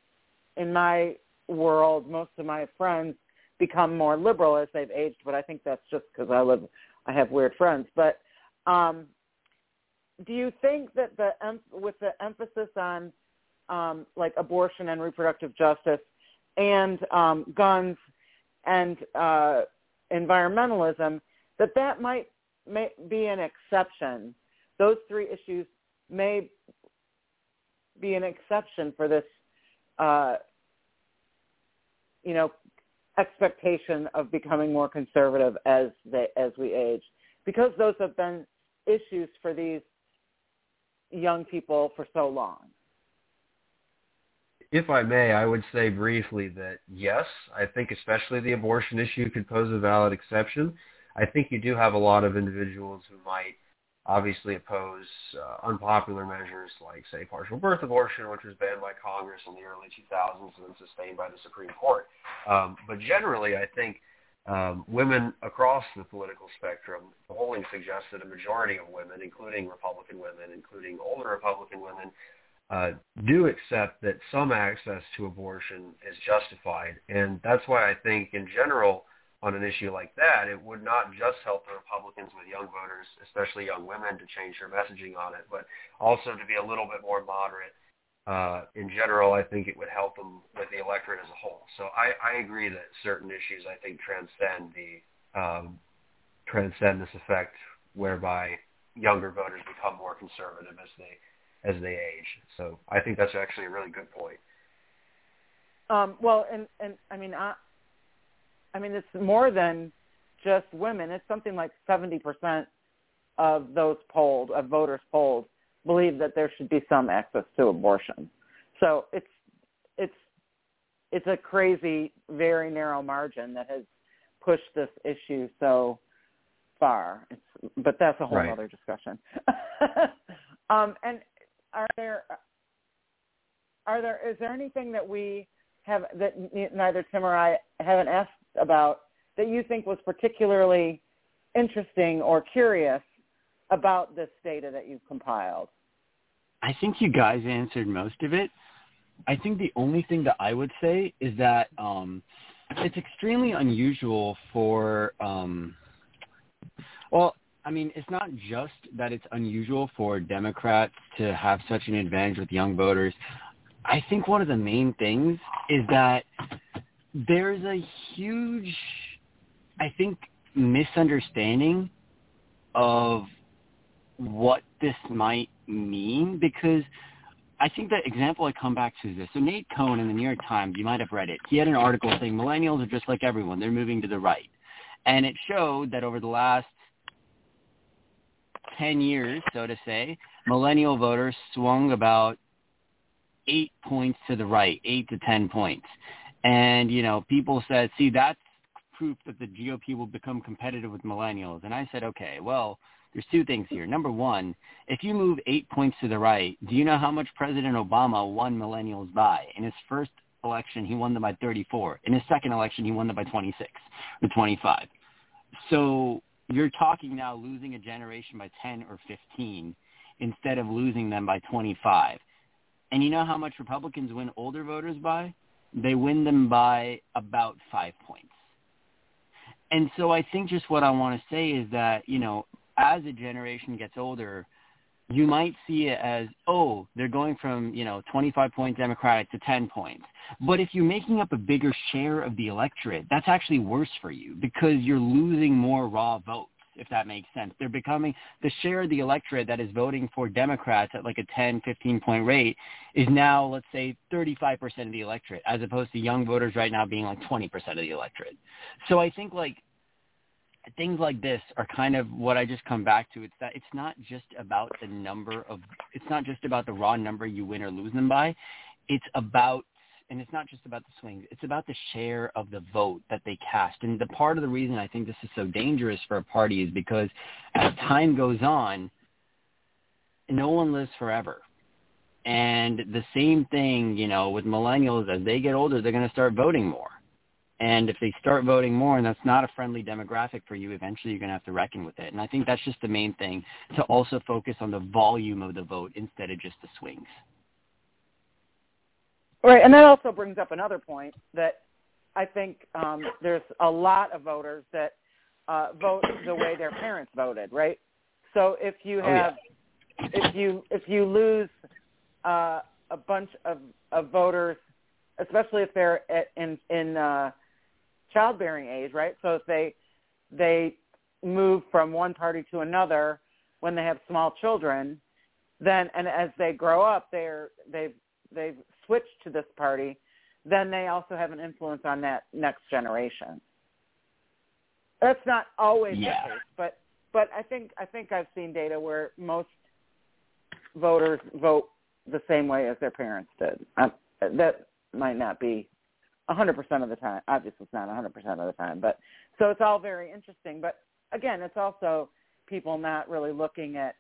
in my world, most of my friends become more liberal as they've aged, but I think that's just because I live, I have weird friends. But um, do you think that the with the emphasis on um, like abortion and reproductive justice and um, guns and uh, environmentalism, that that might may be an exception. Those three issues may be an exception for this, uh, you know, expectation of becoming more conservative as they, as we age, because those have been issues for these young people for so long if I may, I would say briefly that yes, I think especially the abortion issue could pose a valid exception. I think you do have a lot of individuals who might obviously oppose uh, unpopular measures like, say, partial birth abortion, which was banned by Congress in the early 2000s and then sustained by the Supreme Court. Um, but generally, I think um, women across the political spectrum, the polling suggests that a majority of women, including Republican women, including older Republican women, uh, do accept that some access to abortion is justified. And that's why I think in general on an issue like that, it would not just help the Republicans with young voters, especially young women, to change their messaging on it, but also to be a little bit more moderate uh, in general, I think it would help them with the electorate as a whole. So I, I agree that certain issues I think transcend the um, transcend this effect whereby younger voters become more conservative as they as they age. So I think that's actually a really good point. Um, well, and and I mean, I, I mean, it's more than just women. It's something like seventy percent of those polled, of voters polled, believe that there should be some access to abortion. So it's it's it's a crazy, very narrow margin that has pushed this issue so far. It's, but that's a whole right. other discussion. (laughs) um, and are there are there is there anything that we have that neither Tim or I haven't asked about that you think was particularly interesting or curious about this data that you've compiled? I think you guys answered most of it. I think the only thing that I would say is that um, it's extremely unusual for, um, well, I mean, it's not just that it's unusual for Democrats to have such an advantage with young voters. I think one of the main things is that there's a huge, I think, misunderstanding of what this might mean because I think the example I come back to is this. So Nate Cohn in the New York Times, you might have read it. He had an article saying millennials are just like everyone. They're moving to the right. And it showed that over the last 10 years, so to say, millennial voters swung about eight points to the right, eight to 10 points. And, you know, people said, see, that's proof that the GOP will become competitive with millennials. And I said, okay, well, there's two things here. Number one, if you move eight points to the right, do you know how much President Obama won millennials by? In his first election, he won them by 34. In his second election, he won them by 26 or 25. So you're talking now losing a generation by 10 or 15 instead of losing them by 25. And you know how much Republicans win older voters by? They win them by about five points. And so I think just what I want to say is that, you know, as a generation gets older, you might see it as, oh, they're going from, you know, 25 point Democratic to 10 points. But if you're making up a bigger share of the electorate, that's actually worse for you because you're losing more raw votes, if that makes sense. They're becoming, the share of the electorate that is voting for Democrats at like a 10, 15 point rate is now, let's say, 35% of the electorate, as opposed to young voters right now being like 20% of the electorate. So I think like things like this are kind of what I just come back to. It's that it's not just about the number of, it's not just about the raw number you win or lose them by. It's about, and it's not just about the swings. It's about the share of the vote that they cast. And the part of the reason I think this is so dangerous for a party is because as time goes on, no one lives forever. And the same thing, you know, with millennials, as they get older, they're going to start voting more. And if they start voting more and that's not a friendly demographic for you, eventually you're going to have to reckon with it. And I think that's just the main thing, to also focus on the volume of the vote instead of just the swings. Right, and that also brings up another point that I think um, there's a lot of voters that uh, vote the way their parents voted, right? So if you have, oh, yeah. if you if you lose uh, a bunch of, of voters, especially if they're at, in in uh, childbearing age, right? So if they they move from one party to another when they have small children, then and as they grow up, they're they've they've switched to this party, then they also have an influence on that next generation. That's not always yeah. the case, but but I think I think I've seen data where most voters vote the same way as their parents did. Um, that might not be 100% of the time. Obviously, it's not 100% of the time, but so it's all very interesting. But again, it's also people not really looking at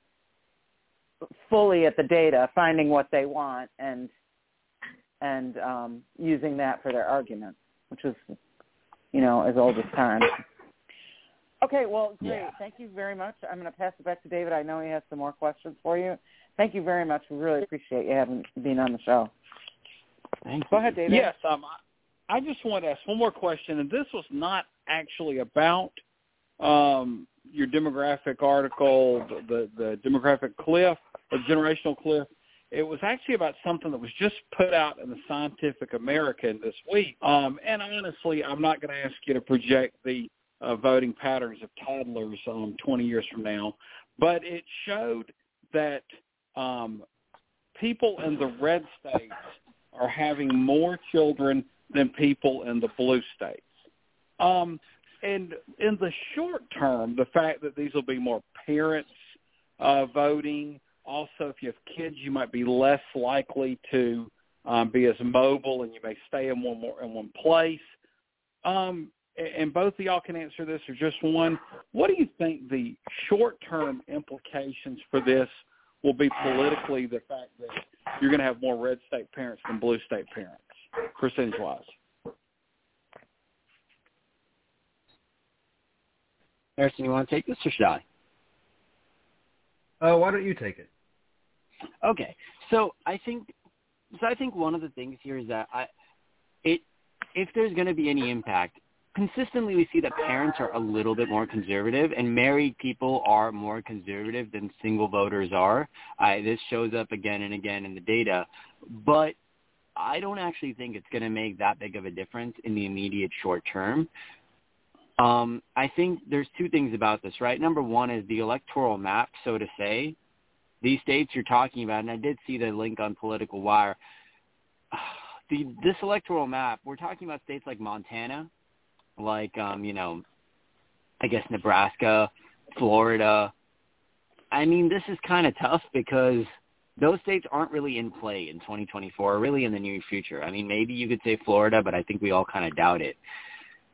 fully at the data, finding what they want, and and um, using that for their argument, which is, you know, as old as time. Okay, well, great. Yeah. Thank you very much. I'm going to pass it back to David. I know he has some more questions for you. Thank you very much. We really appreciate you having being on the show. Thank Go ahead, David. Yes, um, I just want to ask one more question, and this was not actually about um, your demographic article, the, the, the demographic cliff, the generational cliff. It was actually about something that was just put out in the Scientific American this week. Um, and honestly, I'm not going to ask you to project the uh, voting patterns of toddlers um, 20 years from now, but it showed that um, people in the red states are having more children than people in the blue states. Um, and in the short term, the fact that these will be more parents uh, voting, also if you have kids, you might be less likely to um, be as mobile, and you may stay in one more in one place. Um, and both of y'all can answer this or just one. What do you think the short-term implications for this will be politically? The fact that you're going to have more red state parents than blue state parents, percentage-wise. Harrison, you want to take this or should I? Uh, why don't you take it? Okay, so I think so. I think one of the things here is that I, it, if there's going to be any impact, consistently we see that parents are a little bit more conservative, and married people are more conservative than single voters are. I, this shows up again and again in the data, but I don't actually think it's going to make that big of a difference in the immediate short term. Um, I think there's two things about this, right? Number one is the electoral map, so to say. These states you're talking about, and I did see the link on Political Wire. (sighs) The, this electoral map, we're talking about states like Montana, like um, you know, I guess Nebraska, Florida. I mean, this is kind of tough because those states aren't really in play in 2024, or really in the near future. I mean, maybe you could say Florida, but I think we all kind of doubt it.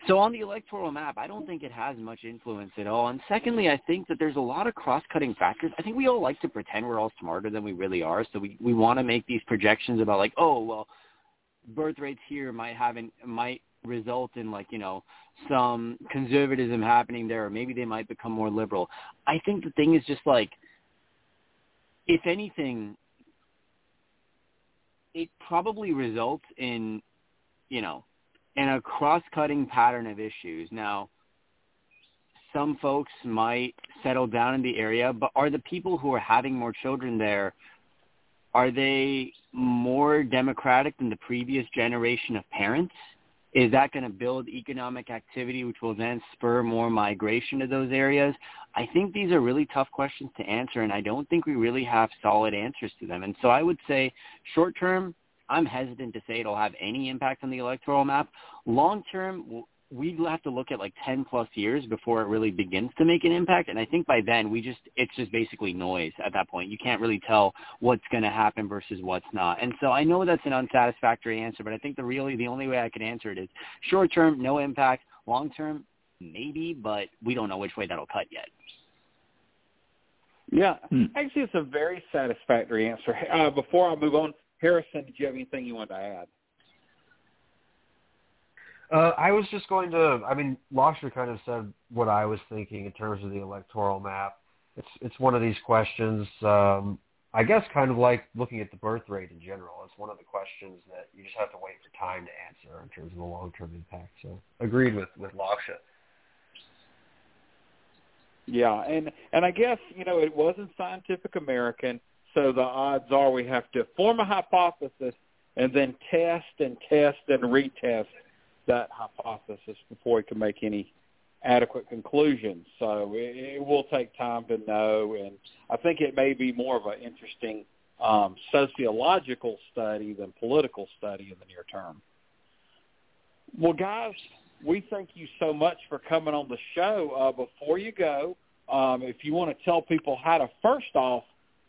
So on the electoral map, I don't think it has much influence at all. And secondly, I think that there's a lot of cross-cutting factors. I think we all like to pretend we're all smarter than we really are. So we we want to make these projections about like, oh well, birth rates here might have an, might result in like you know some conservatism happening there, or maybe they might become more liberal. I think the thing is just like, if anything, it probably results in, you know, in a cross-cutting pattern of issues. Now, some folks might settle down in the area, but are the people who are having more children there, are they more democratic than the previous generation of parents? Is that going to build economic activity, which will then spur more migration to those areas? I think these are really tough questions to answer, and I don't think we really have solid answers to them. And so I would say short term, I'm hesitant to say it'll have any impact on the electoral map. Long term, we have to look at like 10 plus years before it really begins to make an impact. And I think by then we just, it's just basically noise at that point. You can't really tell what's going to happen versus what's not. And so I know that's an unsatisfactory answer, but I think the really, the only way I can answer it is short term, no impact. Long term, maybe, but we don't know which way that'll cut yet. Yeah, hmm. actually, it's a very satisfactory answer. Uh, before I move on, Harrison, did you have anything you wanted to add? Uh, I was just going to. I mean, Lakshya kind of said what I was thinking in terms of the electoral map. It's it's one of these questions. Um, I guess kind of like looking at the birth rate in general. It's one of the questions that you just have to wait for time to answer in terms of the long term impact. So agreed with with Lakshya. Yeah, and and I guess you know it wasn't Scientific American, so the odds are we have to form a hypothesis and then test and test and retest that hypothesis before we can make any adequate conclusions. So it, it will take time to know, and I think it may be more of an interesting um, sociological study than political study in the near term. Well, guys, we thank you so much for coming on the show. Uh, before you go, um, if you want to tell people how to first off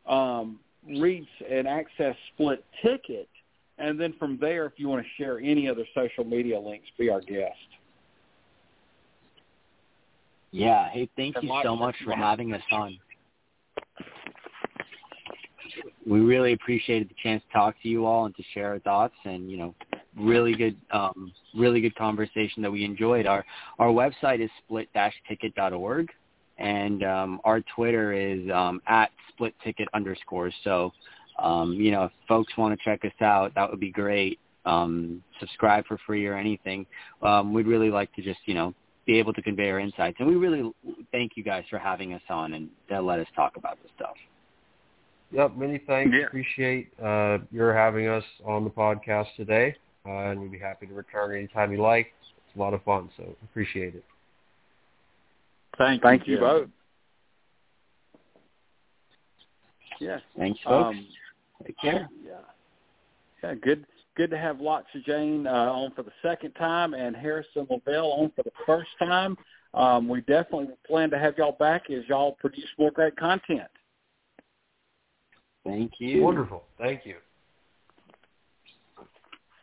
um, reach and access Split Ticket. And then from there, if you want to share any other social media links, be our guest. Yeah. Hey, thank you so much for having us on. We really appreciated the chance to talk to you all and to share our thoughts and, you know, really good um, really good conversation that we enjoyed. Our our website is split-ticket.org and um, our Twitter is um, at split ticket underscore. So, um, you know, if folks want to check us out, that would be great. Um, subscribe for free or anything. Um, we'd really like to just, you know, be able to convey our insights. And we really thank you guys for having us on and uh, let us talk about this stuff. Yep, many thanks. Yeah. Appreciate uh, your having us on the podcast today, uh, and we'd be happy to return anytime you like. It's a lot of fun, so appreciate it. Thank, Thank you, you both. Yes. Thanks, folks. Um, Take care. Yeah. Yeah, good good to have Lakshya Jain uh, on for the second time and Harrison Lavelle on for the first time. Um, we definitely plan to have y'all back as y'all produce more great content. Thank you. Wonderful. Thank you.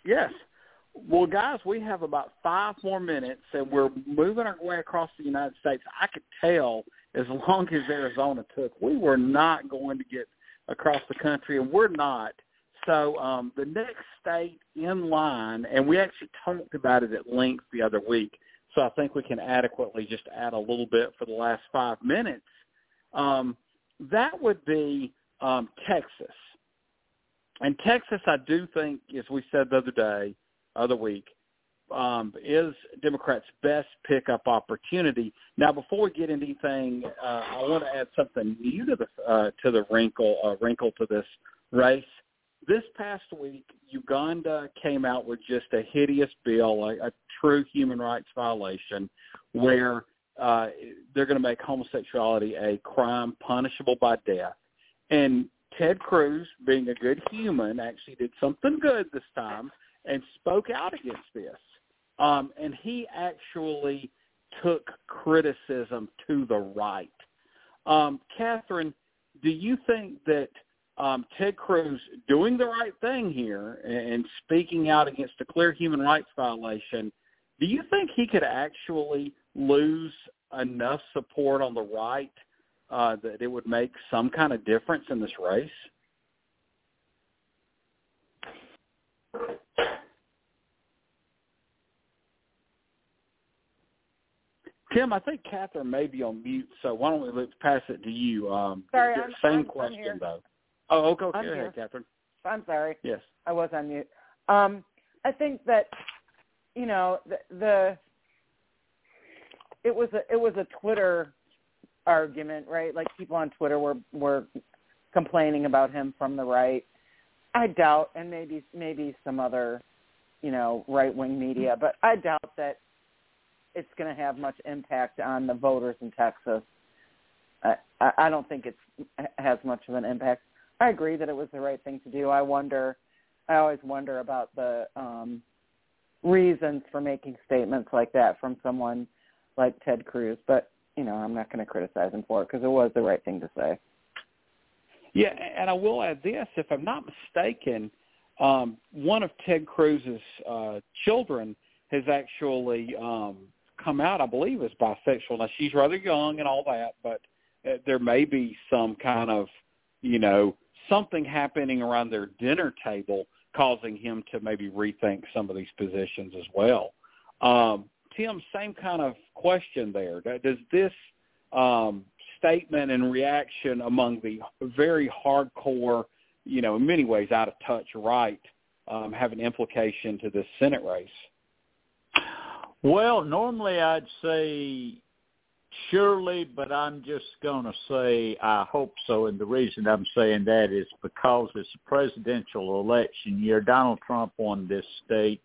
Yes. Well, guys, we have about five more minutes, and we're moving our way across the United States. I could tell as long as Arizona took, we were not going to get across the country, and we're not. So um, the next state in line, and we actually talked about it at length the other week, so I think we can adequately just add a little bit for the last five minutes. Um, that would be um, Texas. And Texas, I do think, as we said the other day, other week, um, is Democrats' best pickup opportunity. Now, before we get into anything, uh, I want to add something new to the uh, to the wrinkle uh, wrinkle to this race. This past week, Uganda came out with just a hideous bill, a, a true human rights violation, where uh, they're going to make homosexuality a crime punishable by death. And Ted Cruz, being a good human, actually did something good this time and spoke out against this. Um, and he actually took criticism to the right. Um, Catherine, do you think that um, Ted Cruz doing the right thing here and speaking out against a clear human rights violation, do you think he could actually lose enough support on the right uh, that it would make some kind of difference in this race? Tim, I think Catherine may be on mute, so why don't we let's pass it to you? Um, Sorry, the I'm- same I'm- I'm question here. though. Oh, okay, okay. Go ahead, here. Catherine. I'm sorry. Yes. I was on mute. Um, I think that you know the, the it was a it was a Twitter argument, right? Like people on Twitter were were complaining about him from the right. I doubt, and maybe maybe some other you know right wing media, but I doubt that it's going to have much impact on the voters in Texas. I, I don't think it has much of an impact. I agree that it was the right thing to do. I wonder, I always wonder about the um, reasons for making statements like that from someone like Ted Cruz. But you know, I'm not going to criticize him for it because it was the right thing to say. Yeah, and I will add this: if I'm not mistaken, um, one of Ted Cruz's uh, children has actually um, come out, I believe, as bisexual. Now she's rather young and all that, but uh, there may be some kind of, you know, something happening around their dinner table causing him to maybe rethink some of these positions as well. Um, Tim, same kind of question there. Does this um, statement and reaction among the very hardcore, you know, in many ways out of touch right, um, have an implication to this Senate race? Well, normally I'd say surely, but I'm just going to say I hope so. And the reason I'm saying that is because it's a presidential election year. Donald Trump won this state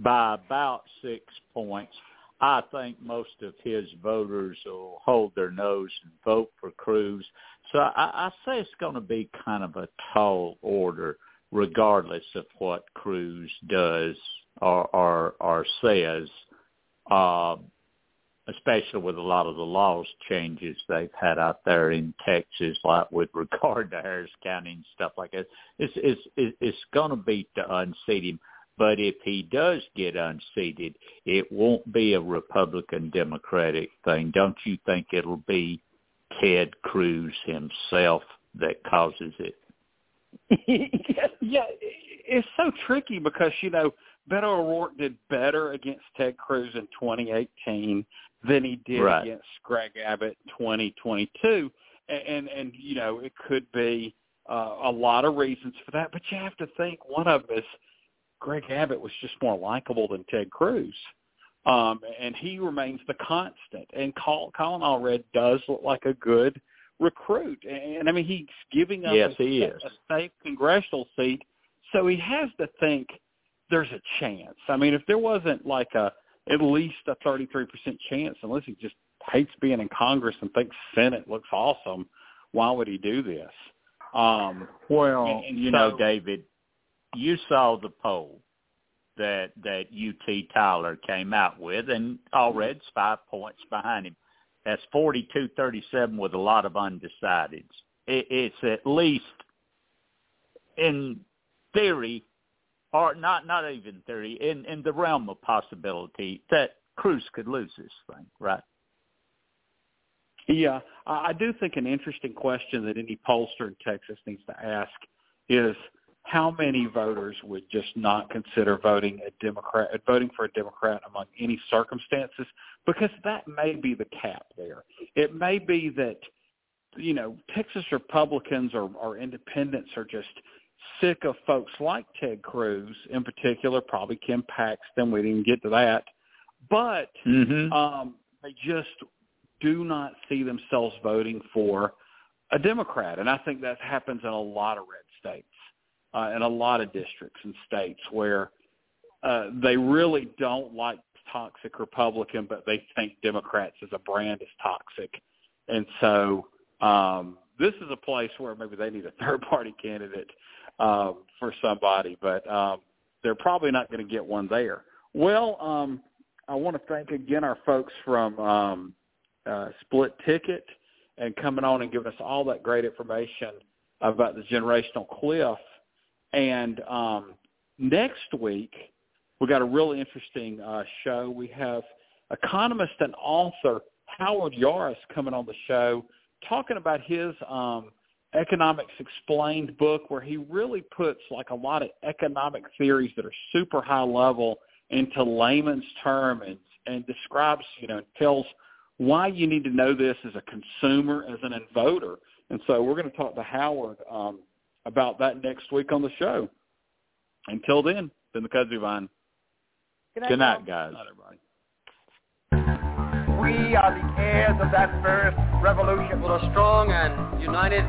by about six points. I think most of his voters will hold their nose and vote for Cruz. So I, I say it's going to be kind of a tall order, regardless of what Cruz does or or, or says. Um, especially with a lot of the laws changes they've had out there in Texas, like with (laughs) regard to Harris County and stuff like that. It's it's it's going to be to unseat him. But if he does get unseated, it won't be a Republican Democratic thing. Don't you think it'll be Ted Cruz himself that causes it? (laughs) yeah, it's so tricky because you know Beto O'Rourke did better against Ted Cruz in 2018 than he did Right. against Greg Abbott in 2022, and and, and you know it could be uh, a lot of reasons for that, but you have to think one of them is Greg Abbott was just more likable than Ted Cruz. Um, and he remains the constant. And Col- Colin Allred does look like a good recruit, and I mean he's giving up yes, a, he is. a state congressional seat, so he has to think there's a chance. I mean, if there wasn't like a at least a 33% chance, unless he just hates being in Congress and thinks Senate looks awesome, why would he do this? Um, well, and, and you so, know, David, you saw the poll that that UT Tyler came out with, and Allred's five points behind him. That's forty-two thirty-seven with a lot of undecideds. It, it's at least in theory, or not not even theory, in in the realm of possibility that Cruz could lose this thing, right? Yeah, I do think an interesting question that any pollster in Texas needs to ask is how many voters would just not consider voting a Democrat, voting for a Democrat among any circumstances? Because that may be the cap there. It may be that you know Texas Republicans or, or independents are just sick of folks like Ted Cruz, in particular, probably Ken Paxton. We didn't get to that, but mm-hmm. um, they just do not see themselves voting for a Democrat, and I think that happens in a lot of red states, uh, in a lot of districts and states where uh, they really don't like toxic Republican, but they think Democrats as a brand is toxic, and so um, this is a place where maybe they need a (laughs) third party candidate um, for somebody, but um, they're probably not going to get one there. Well, um, I want to thank again our folks from um, uh, Split Ticket and coming on and giving us all that great information about the generational cliff. And um, next week, we got a really interesting uh, show. We have economist and author Howard Yaruss coming on the show talking about his um, economics explained book where he really puts like a lot of economic theories that are super high level into layman's term and and describes you know tells why you need to know this as a consumer as an voter and so we're going to talk to howard um, about that next week on the show. Until then been the kudzu vine Good night, good night Good night, everybody. We are the heirs of that first revolution. With a strong and united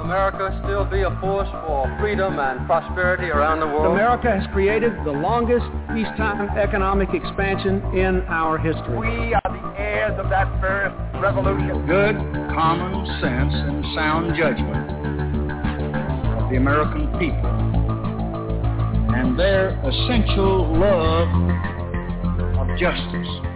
America still be a force for freedom and prosperity around the world? America has created the longest peacetime economic expansion in our history. We are the heirs of that first revolution. Good common sense and sound judgment of the American people and their essential love of justice.